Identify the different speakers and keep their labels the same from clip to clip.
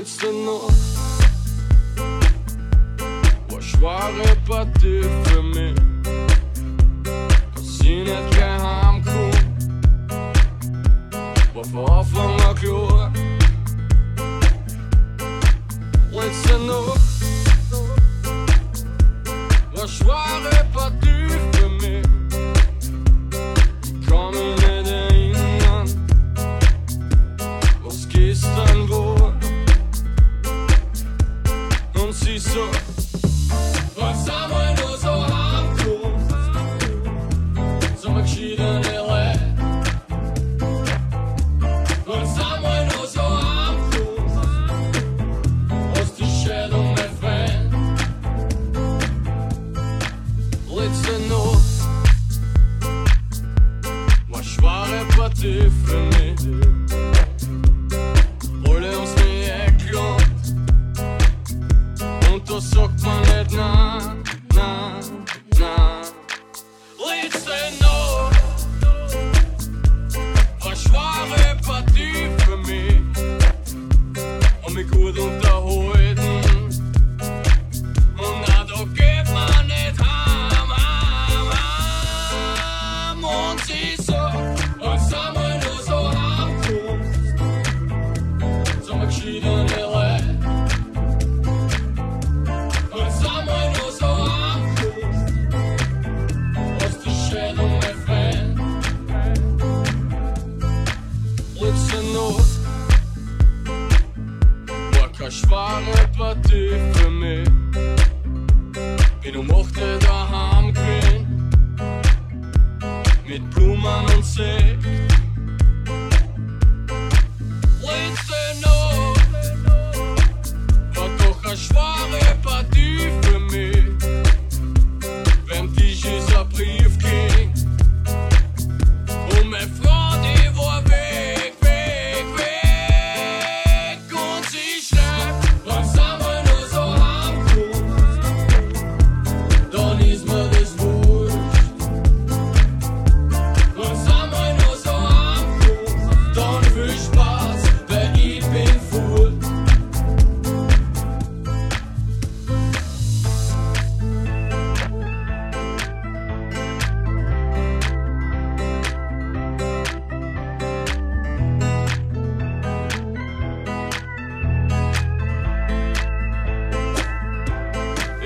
Speaker 1: holste noch. War schwere Partie für mich, dass ich nicht gleich heimkomme. War von Anfang an klar. Holste noch. War schwere spannend war die für mich. Wie du mochte daheim gewesen, mit Blumen und Sekt.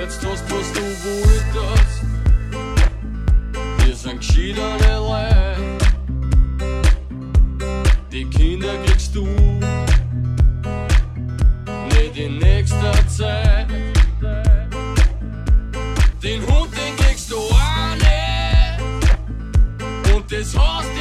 Speaker 1: jetzt tust, was du wolltest. Wir sind geschiedene Leute. Die Kinder kriegst du nicht in nächster Zeit. Den Hund, den kriegst du auch nicht. Und das hast